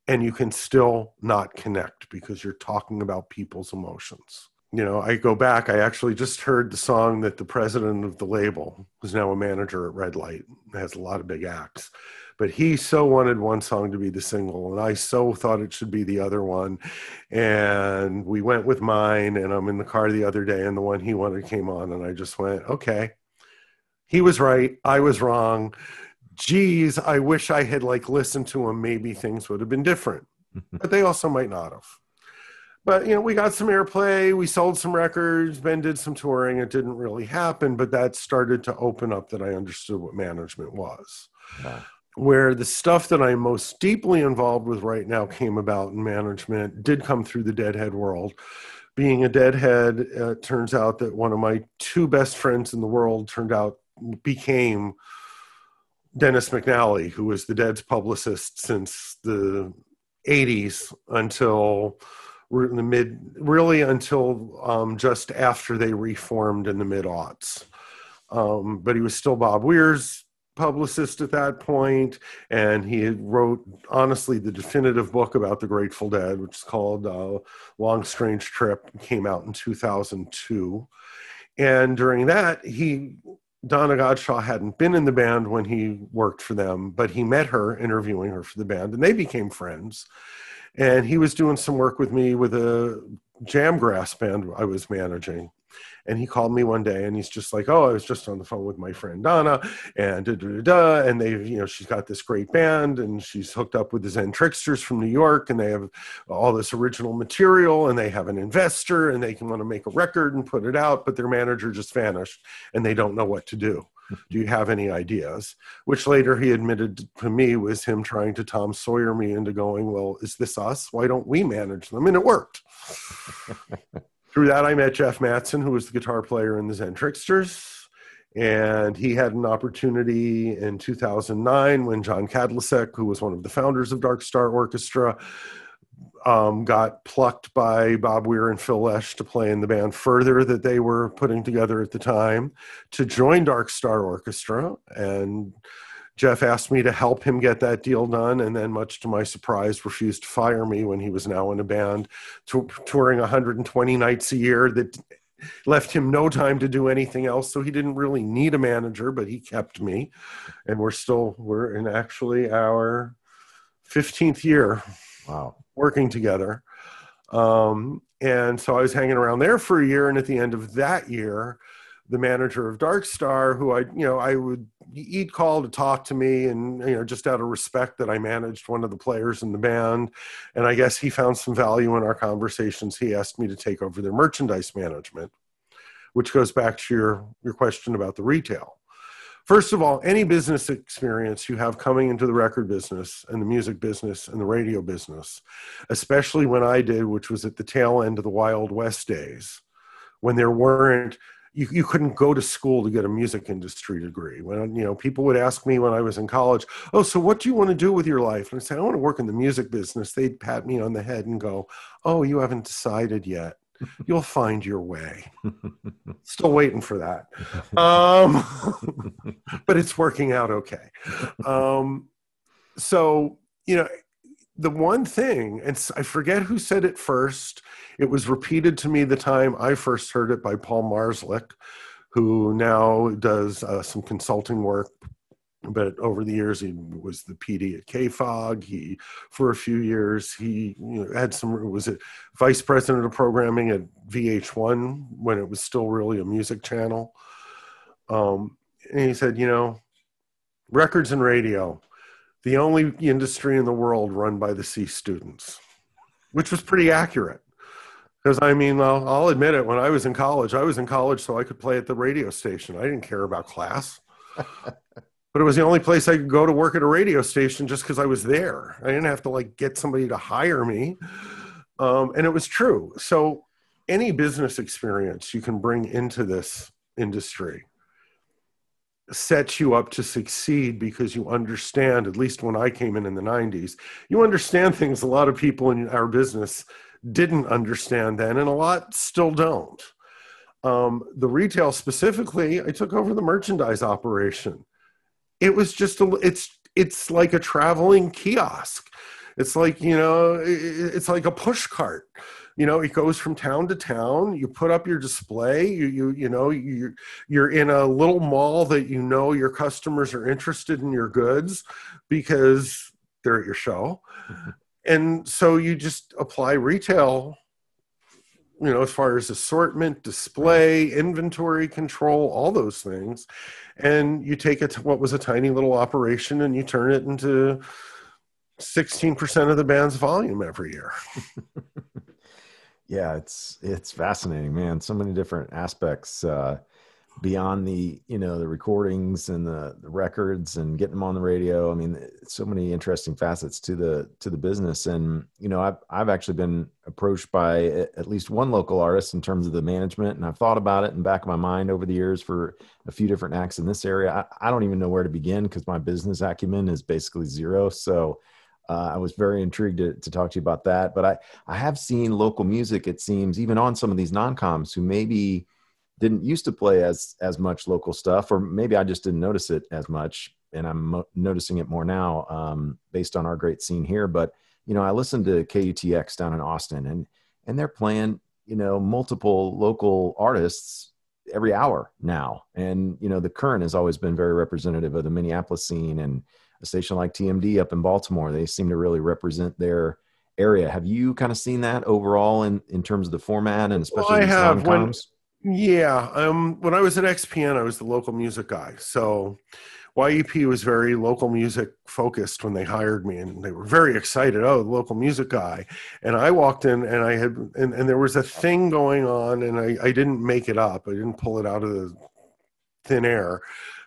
and you can still not connect because you're talking about people's emotions you know, I go back. I actually just heard the song that the president of the label, who's now a manager at Red Light, has a lot of big acts, but he so wanted one song to be the single, and I so thought it should be the other one, and we went with mine. And I'm in the car the other day, and the one he wanted came on, and I just went, okay, he was right, I was wrong. Geez, I wish I had like listened to him. Maybe things would have been different, but they also might not have but you know we got some airplay we sold some records ben did some touring it didn't really happen but that started to open up that i understood what management was wow. where the stuff that i'm most deeply involved with right now came about in management did come through the deadhead world being a deadhead uh, turns out that one of my two best friends in the world turned out became dennis mcnally who was the dead's publicist since the 80s until in the mid, really until um, just after they reformed in the mid aughts. Um, but he was still Bob Weir's publicist at that point, and he wrote honestly the definitive book about the Grateful Dead, which is called uh, Long Strange Trip, came out in 2002. And during that, he Donna Godchaux hadn't been in the band when he worked for them, but he met her interviewing her for the band, and they became friends and he was doing some work with me with a jamgrass band I was managing. And he called me one day and he's just like, Oh, I was just on the phone with my friend Donna and da, da, da, da. And they, you know, she's got this great band and she's hooked up with the Zen Tricksters from New York and they have all this original material and they have an investor and they can want to make a record and put it out, but their manager just vanished and they don't know what to do do you have any ideas? Which later he admitted to me was him trying to tom sawyer me into going well is this us? Why don't we manage them? And it worked. Through that i met jeff mattson who was the guitar player in the zen tricksters. And he had an opportunity in 2009 when john kadlecik who was one of the founders of dark star orchestra um, got plucked by Bob Weir and Phil Lesh to play in the band Further that they were putting together at the time to join Dark Star Orchestra. And Jeff asked me to help him get that deal done. And then, much to my surprise, refused to fire me when he was now in a band t- touring 120 nights a year that left him no time to do anything else. So he didn't really need a manager, but he kept me. And we're still, we're in actually our 15th year.
Wow
working together. Um, and so I was hanging around there for a year. And at the end of that year, the manager of Dark Star, who I, you know, I would, he'd call to talk to me and, you know, just out of respect that I managed one of the players in the band. And I guess he found some value in our conversations. He asked me to take over their merchandise management, which goes back to your, your question about the retail. First of all, any business experience you have coming into the record business and the music business and the radio business, especially when I did, which was at the tail end of the Wild West days, when there weren't you, you couldn't go to school to get a music industry degree. When you know people would ask me when I was in college, "Oh, so what do you want to do with your life?" And I say, "I want to work in the music business." They'd pat me on the head and go, "Oh, you haven't decided yet." You'll find your way. Still waiting for that. Um, but it's working out okay. Um, so, you know, the one thing, and I forget who said it first, it was repeated to me the time I first heard it by Paul Marszalek, who now does uh, some consulting work. But over the years, he was the PD at KFOG. He, for a few years, he you know, had some. Was it vice president of programming at VH1 when it was still really a music channel? Um, and he said, you know, records and radio, the only industry in the world run by the C students, which was pretty accurate. Because I mean, I'll admit it. When I was in college, I was in college so I could play at the radio station. I didn't care about class, but it was the only place I could go to work at a radio station just because I was there. I didn't have to like get somebody to hire me, um, and it was true. So, any business experience you can bring into this industry sets you up to succeed because you understand. At least when I came in in the '90s, you understand things a lot of people in our business didn't understand then, and a lot still don't. Um, the retail specifically, I took over the merchandise operation. It was just a, it's it's like a traveling kiosk. It's like you know, it's like a push cart. You know, it goes from town to town. You put up your display. You you you know you you're in a little mall that you know your customers are interested in your goods because they're at your show. Mm-hmm and so you just apply retail you know as far as assortment display inventory control all those things. And you take it to what was a tiny little operation and you turn it into 16% of the band's volume every year.
Yeah it's it's fascinating man. So many different aspects uh beyond the you know the recordings and the, the records and getting them on the radio. I mean so many interesting facets to the to the business. And you know i've, I've actually been approached by at least one local artist in terms of the management and i've thought about it in back of my mind over the years for a few different acts in this area. I, I don't even know where to begin because my business acumen is basically zero. So uh, I was very intrigued to, to, talk to you about that. But I, I have seen local music, it seems, even on some of these non coms who maybe didn't used to play as as much local stuff, or maybe I just didn't notice it as much, and I'm mo- noticing it more now um, based on our great scene here. But you know, I listened to KUTX down in Austin, and and they're playing you know multiple local artists every hour now, and you know the current has always been very representative of the Minneapolis scene, and a station like TMD up in Baltimore, they seem to really represent their area. Have you kind of seen that overall in in terms of the format and especially well, I have when,
yeah. Um, when I was at XPN, I was the local music guy. So XPN was very local music focused when they hired me, and they were very excited. Oh, the local music guy. And I walked in, and I had, and, and there was a thing going on, and I, I didn't make it up. I didn't pull it out of the thin air.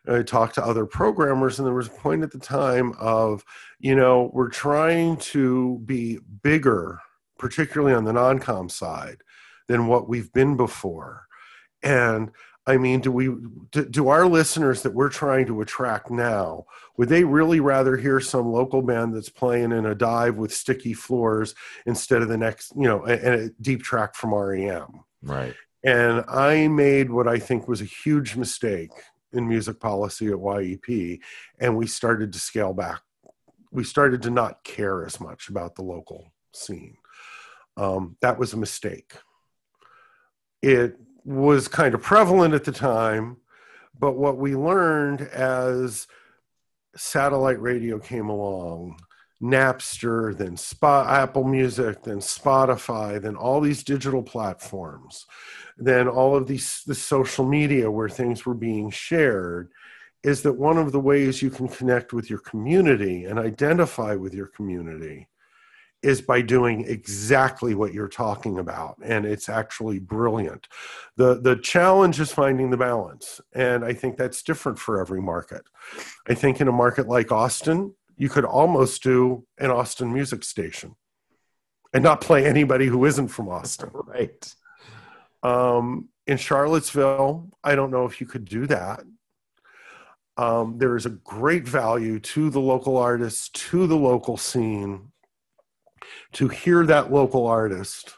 I talked to other programmers, and there was a point at the time of, you know, we're trying to be bigger, particularly on the non com side, than what we've been before and I mean, do we do, do, our listeners that we're trying to attract now would they really rather hear some local band that's playing in a dive with sticky floors instead of the next, you know, a, a deep track from REM?
Right.
And I made what I think was a huge mistake in music policy at XPN, and we started to scale back. We started to not care as much about the local scene. Um, that was a mistake. It was kind of prevalent at the time, but what we learned as satellite radio came along, Napster, then Spot, Apple Music, then Spotify, then all these digital platforms, then all of these the social media where things were being shared, is that one of the ways you can connect with your community and identify with your community is by doing exactly what you're talking about and it's actually brilliant. The the challenge is finding the balance and i think that's different for every market. I think in a market like austin you could almost do an austin music station and not play anybody who isn't from austin.
Right.
Um, in charlottesville i don't know if you could do that. Um, there is a great value to the local artists to the local scene to hear that local artist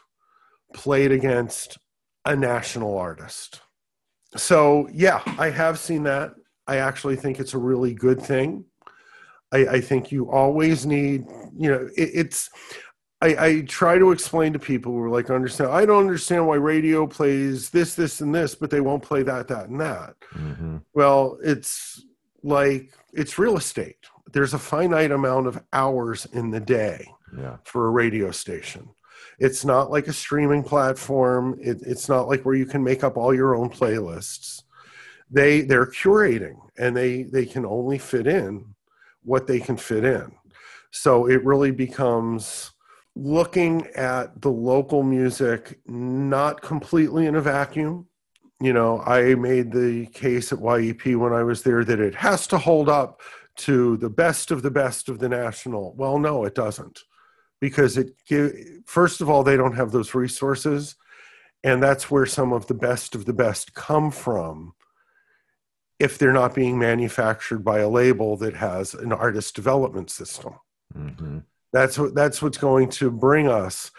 played against a national artist. So, yeah, I have seen that. I actually think it's a really good thing. I, I think you always need, you know, it, it's, I, I try to explain to people who are like, understand, I don't understand why radio plays this, this, and this, but they won't play that, that, and that. Mm-hmm. Well, it's like it's real estate. There's a finite amount of hours in the day for a radio station. It's not like a streaming platform. It, it's not like where you can make up all your own playlists. They they're curating and they they can only fit in what they can fit in. So it really becomes looking at the local music not completely in a vacuum. You know, I made the case at XPN when I was there that it has to hold up to the best of the best of the national. Well, no, it doesn't. Because it first of all, they don't have those resources. And that's where some of the best of the best come from if they're not being manufactured by a label that has an artist development system. Mm-hmm. That's what that's what's going to bring us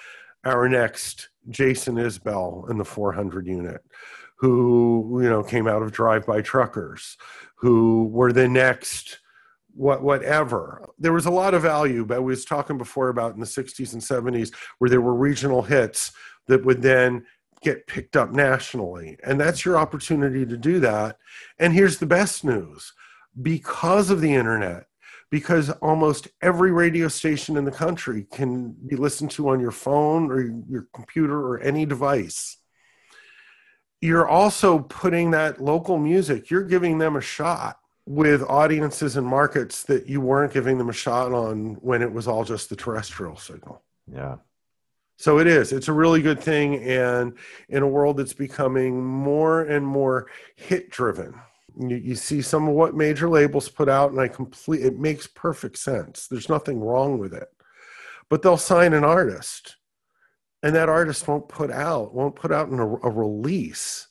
our next Jason Isbell in the 400 unit, who you know came out of Drive By Truckers, who were the next what whatever. There was a lot of value, but we was talking before about in the 60s and 70s where there were regional hits that would then get picked up nationally. And that's your opportunity to do that. And here's the best news because of the internet, because almost every radio station in the country can be listened to on your phone or your computer or any device. You're also putting that local music, you're giving them a shot with audiences and markets that you weren't giving them a shot on when it was all just the terrestrial signal.
Yeah.
So it is. It's a really good thing. And in a world that's becoming more and more hit driven, you, you see some of what major labels put out, and I complete it makes perfect sense. There's nothing wrong with it. But they'll sign an artist, and that artist won't put out, won't put out a, a release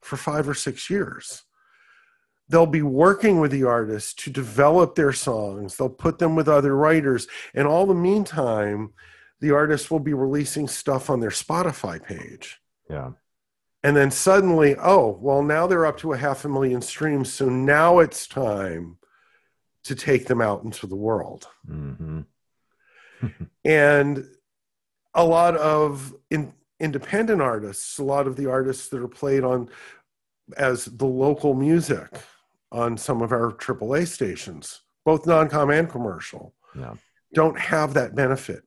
for five or six years. They'll be working with the artists to develop their songs. They'll put them with other writers. And all the meantime, the artists will be releasing stuff on their Spotify page.
Yeah
and then suddenly oh well now they're up to a half a million streams so now it's time to take them out into the world mm-hmm. and a lot of in, independent artists a lot of the artists that are played on as the local music on some of our aaa stations both non-com and commercial
yeah.
don't have that benefit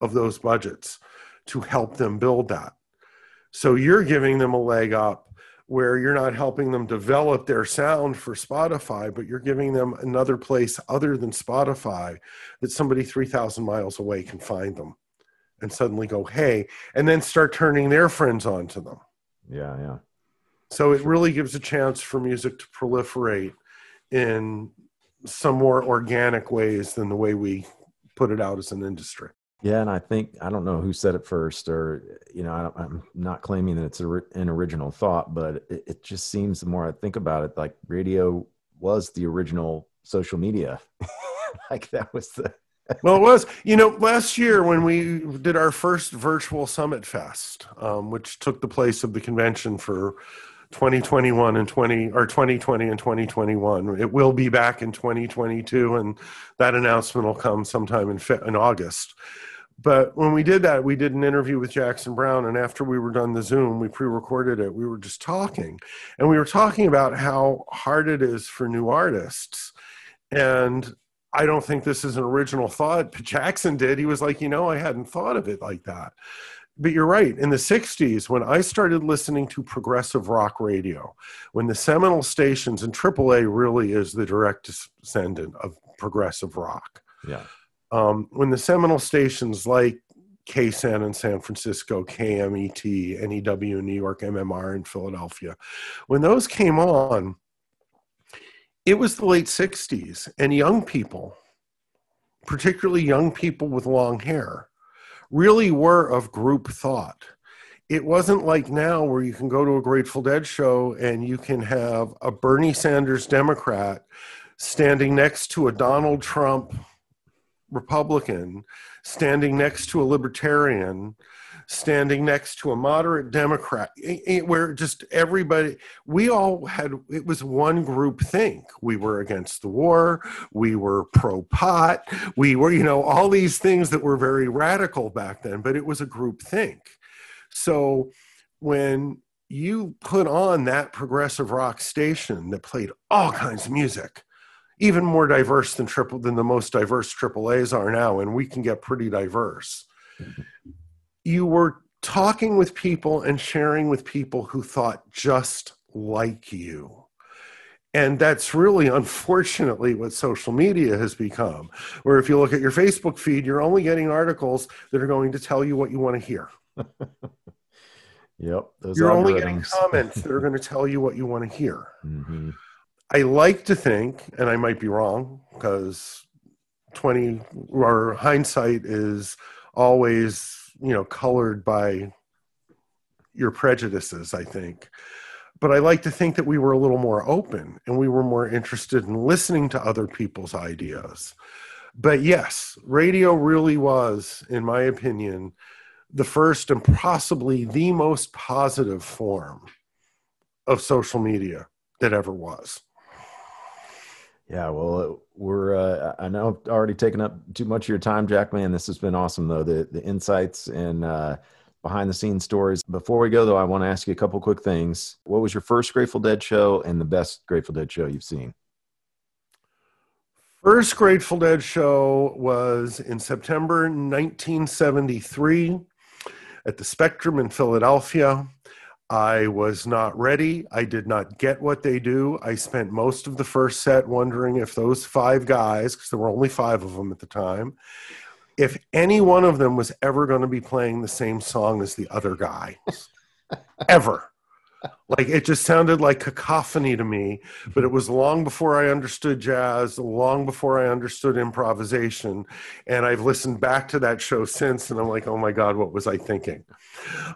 of those budgets to help them build that so you're giving them a leg up where you're not helping them develop their sound for Spotify, but you're giving them another place other than Spotify that somebody 3,000 miles away can find them and suddenly go, hey, and then start turning their friends on to them.
Yeah, yeah.
So it really gives a chance for music to proliferate in some more organic ways than the way we put it out as an industry.
Yeah, and I think I don't know who said it first, or you know, I am not claiming that it's a, an original thought, but it, it, just seems the more I think about it, like radio was the original social media. like that was the.
well, it was. You know, last year when we did our first virtual Summit Fest, um, which took the place of the convention for 2021 and 20 or 2020 and 2021. It will be back in 2022, and that announcement will come sometime in in August but when we did that, we did an interview with Jackson Browne, and after we were done the Zoom, we pre-recorded it. We were just talking, and we were talking about how hard it is for new artists. And I don't think this is an original thought, but Jackson did. He was like, you know, I hadn't thought of it like that. But you're right. In the 60s, when I started listening to progressive rock radio, when the seminal stations, and AAA really is the direct descendant of progressive rock.
Yeah
um, when the seminal stations like KSAN in San Francisco, KMET, NEW in New York, MMR in Philadelphia, when those came on, it was the late 60s, and young people, particularly young people with long hair, really were of group thought. It wasn't like now where you can go to a Grateful Dead show and you can have a Bernie Sanders Democrat standing next to a Donald Trump Republican standing next to a libertarian standing next to a moderate Democrat, where just everybody, we all had, it was one group think. We were against the war, we were pro pot, we were, you know, all these things that were very radical back then, but it was a group think. So when you put on that progressive rock station that played all kinds of music, even more diverse than triple than the most diverse AAAs are now, and we can get pretty diverse. You were talking with people and sharing with people who thought just like you. And that's really, unfortunately, what social media has become. Where if you look at your Facebook feed, you're only getting articles that are going to tell you what you want to hear.
yep.
You're only getting comments that are going to tell you what you want to hear. Mm-hmm. I like to think, and I might be wrong because 20 or hindsight is always, you know, colored by your prejudices, I think. But I like to think that we were a little more open and we were more interested in listening to other people's ideas. But yes, radio really was, in my opinion, the first and possibly the most positive form of social media that ever was.
Yeah, well, we're uh, I know I've already taken up too much of your time, Jack. Man, this has been awesome though. The the insights and uh, behind the scenes stories. Before we go though, I want to ask you a couple quick things. What was your first Grateful Dead show and the best Grateful Dead show you've seen?
First Grateful Dead show was in September 1973 at the Spectrum in Philadelphia. I was not ready. I did not get what they do. I spent most of the first set wondering if those five guys, because there were only five of them at the time, if any one of them was ever going to be playing the same song as the other guy. ever like it just sounded like cacophony to me but it was long before i understood jazz long before i understood improvisation and i've listened back to that show since and i'm like oh my god what was i thinking?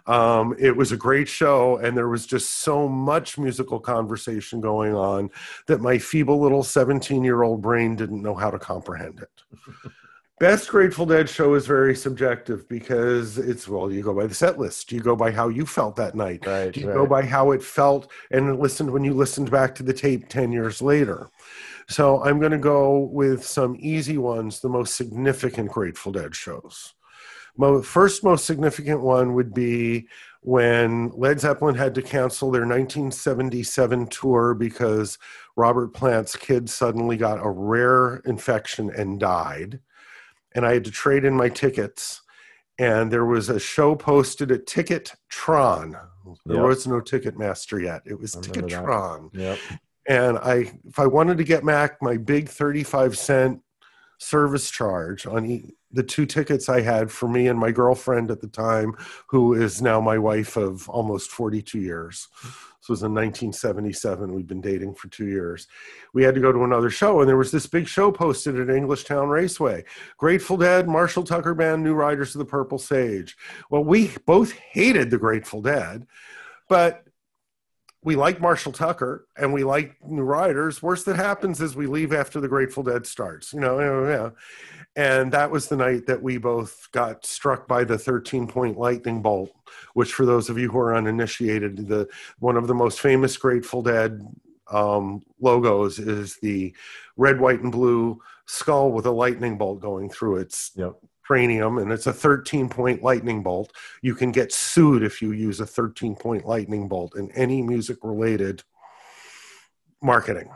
Um, it was a great show and there was just so much musical conversation going on that my feeble little 17 year old brain didn't know how to comprehend it Best Grateful Dead show is very subjective because it's well, you go by the set list, you go by how you felt that night,
right,
you
right.
go by how it felt and listened when you listened back to the tape ten years later. So I'm going to go with some easy ones, the most significant Grateful Dead shows. Most, first, most significant one would be when Led Zeppelin had to cancel their 1977 tour because Robert Plant's kid suddenly got a rare infection and died and I had to trade in my tickets. And there was a show posted at Ticketron. There yep. was no Ticketmaster yet. It was Ticketron.
Yep.
And I, if I wanted to get back my big thirty-five cent service charge on e- the two tickets I had for me and my girlfriend at the time, who is now my wife of almost forty-two years. This was in 1977. We'd been dating for two years. We had to go to another show, and there was this big show posted at Englishtown Raceway Grateful Dead, Marshall Tucker Band, New Riders of the Purple Sage. Well, we both hated the Grateful Dead, but we like Marshall Tucker and we like New Riders. Worst that happens is we leave after the Grateful Dead starts, you know, yeah. And that was the night that we both got struck by the 13 point lightning bolt, which for those of you who are uninitiated, the one of the most famous Grateful Dead um, logos is the red, white, and blue skull with a lightning bolt going through its
yep
cranium and it's a 13 point lightning bolt. You can get sued if you use a 13 point lightning bolt in any music related marketing.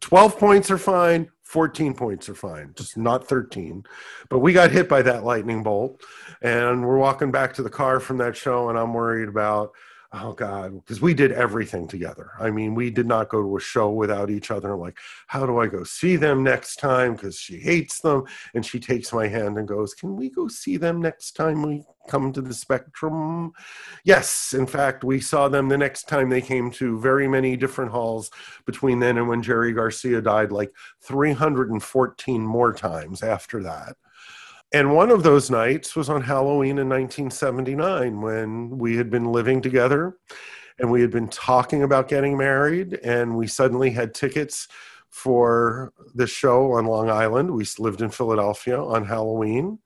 12 points are fine, 14 points are fine, just not 13. But we got hit by that lightning bolt and we're walking back to the car from that show and I'm worried about oh god because we did everything together. I mean we did not go to a show without each other like how do i go see them next time? Because she hates them and she takes my hand and goes can we go see them next time we come to the spectrum? Yes in fact we saw them the next time they came to very many different halls between then and when jerry garcia died like 314 more times after that and one of those nights was on Halloween in 1979 when we had been living together and we had been talking about getting married and we suddenly had tickets for the show on Long Island. We lived in Philadelphia on Halloween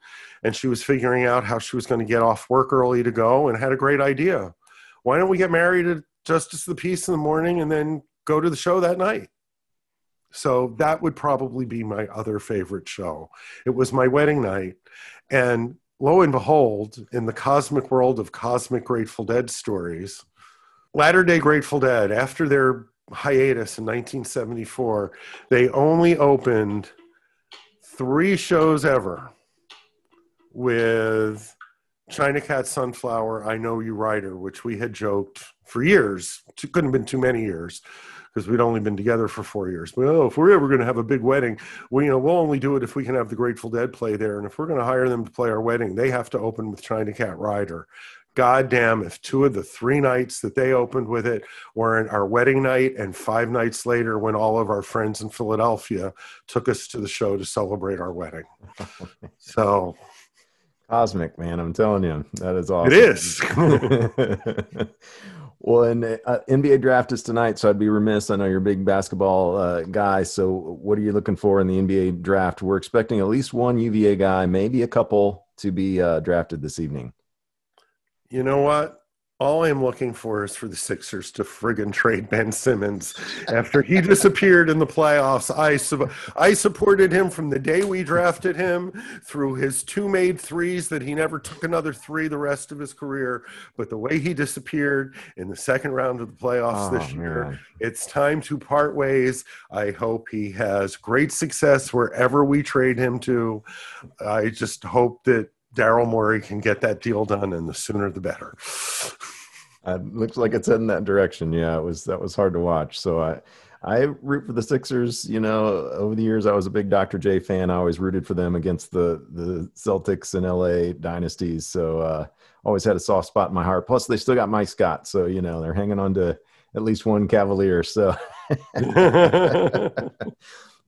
and she was figuring out how she was going to get off work early to go and had a great idea. Why don't we get married at Justice of the Peace in the morning and then go to the show that night? So that would probably be my other favorite show. It was my wedding night. And lo and behold, in the cosmic world of cosmic Grateful Dead stories, Latter day Grateful Dead, after their hiatus in 1974, they only opened three shows ever with China Cat Sunflower, I Know You Rider, which we had joked for years, couldn't have been too many years because we'd only been together for four years. Well, oh, if we're ever going to have a big wedding, we you know we'll only do it if we can have the Grateful Dead play there, and if we're going to hire them to play our wedding, they have to open with China Cat Rider. God damn, if two of the three nights that they opened with it were in our wedding night, and five nights later, when all of our friends in Philadelphia took us to the show to celebrate our wedding. so
cosmic, man, I'm telling you, that is awesome.
It is.
well, and uh, NBA draft is tonight, so I'd be remiss. I know you're a big basketball uh, guy. So, what are you looking for in the NBA draft? We're expecting at least one UVA guy, maybe a couple, to be uh, drafted this evening
you know what? All I'm looking for is for the Sixers to friggin' trade Ben Simmons. After he disappeared in the playoffs, I, su- I supported him from the day we drafted him through his two made threes that he never took another three the rest of his career. But the way he disappeared in the second round of the playoffs oh, this year, man. it's time to part ways. I hope he has great success wherever we trade him to. I just hope that Daryl Morey can get that deal done, and the sooner the better.
Uh, looks like it's in that direction. Yeah, it was that was hard to watch. So I, I root for the Sixers. You know, over the years I was a big Dr. J fan. I always rooted for them against the the Celtics and LA dynasties. So uh, always had a soft spot in my heart. Plus, they still got Mike Scott, so you know they're hanging on to at least one Cavalier. So.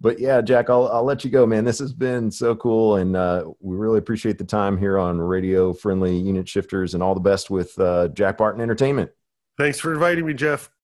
but yeah, Jack, I'll, I'll let you go, man. This has been so cool. And uh, we really appreciate the time here on radio friendly unit shifters and all the best with uh, Jack Barton Entertainment.
Thanks for inviting me, Jeff.